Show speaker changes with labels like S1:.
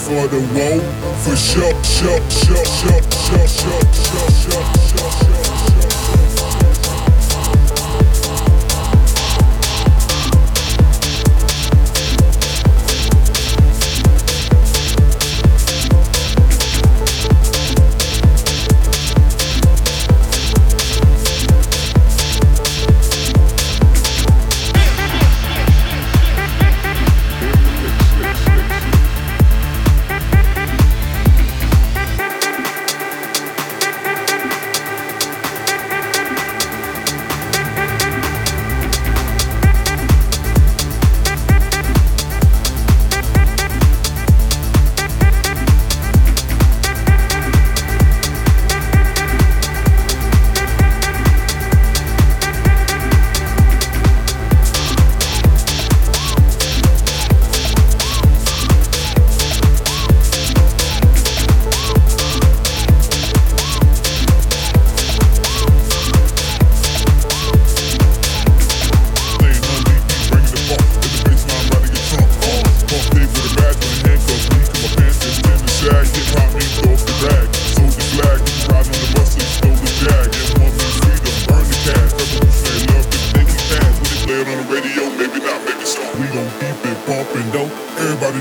S1: for the woe, for sure, sure, sure, sure, sure, sure.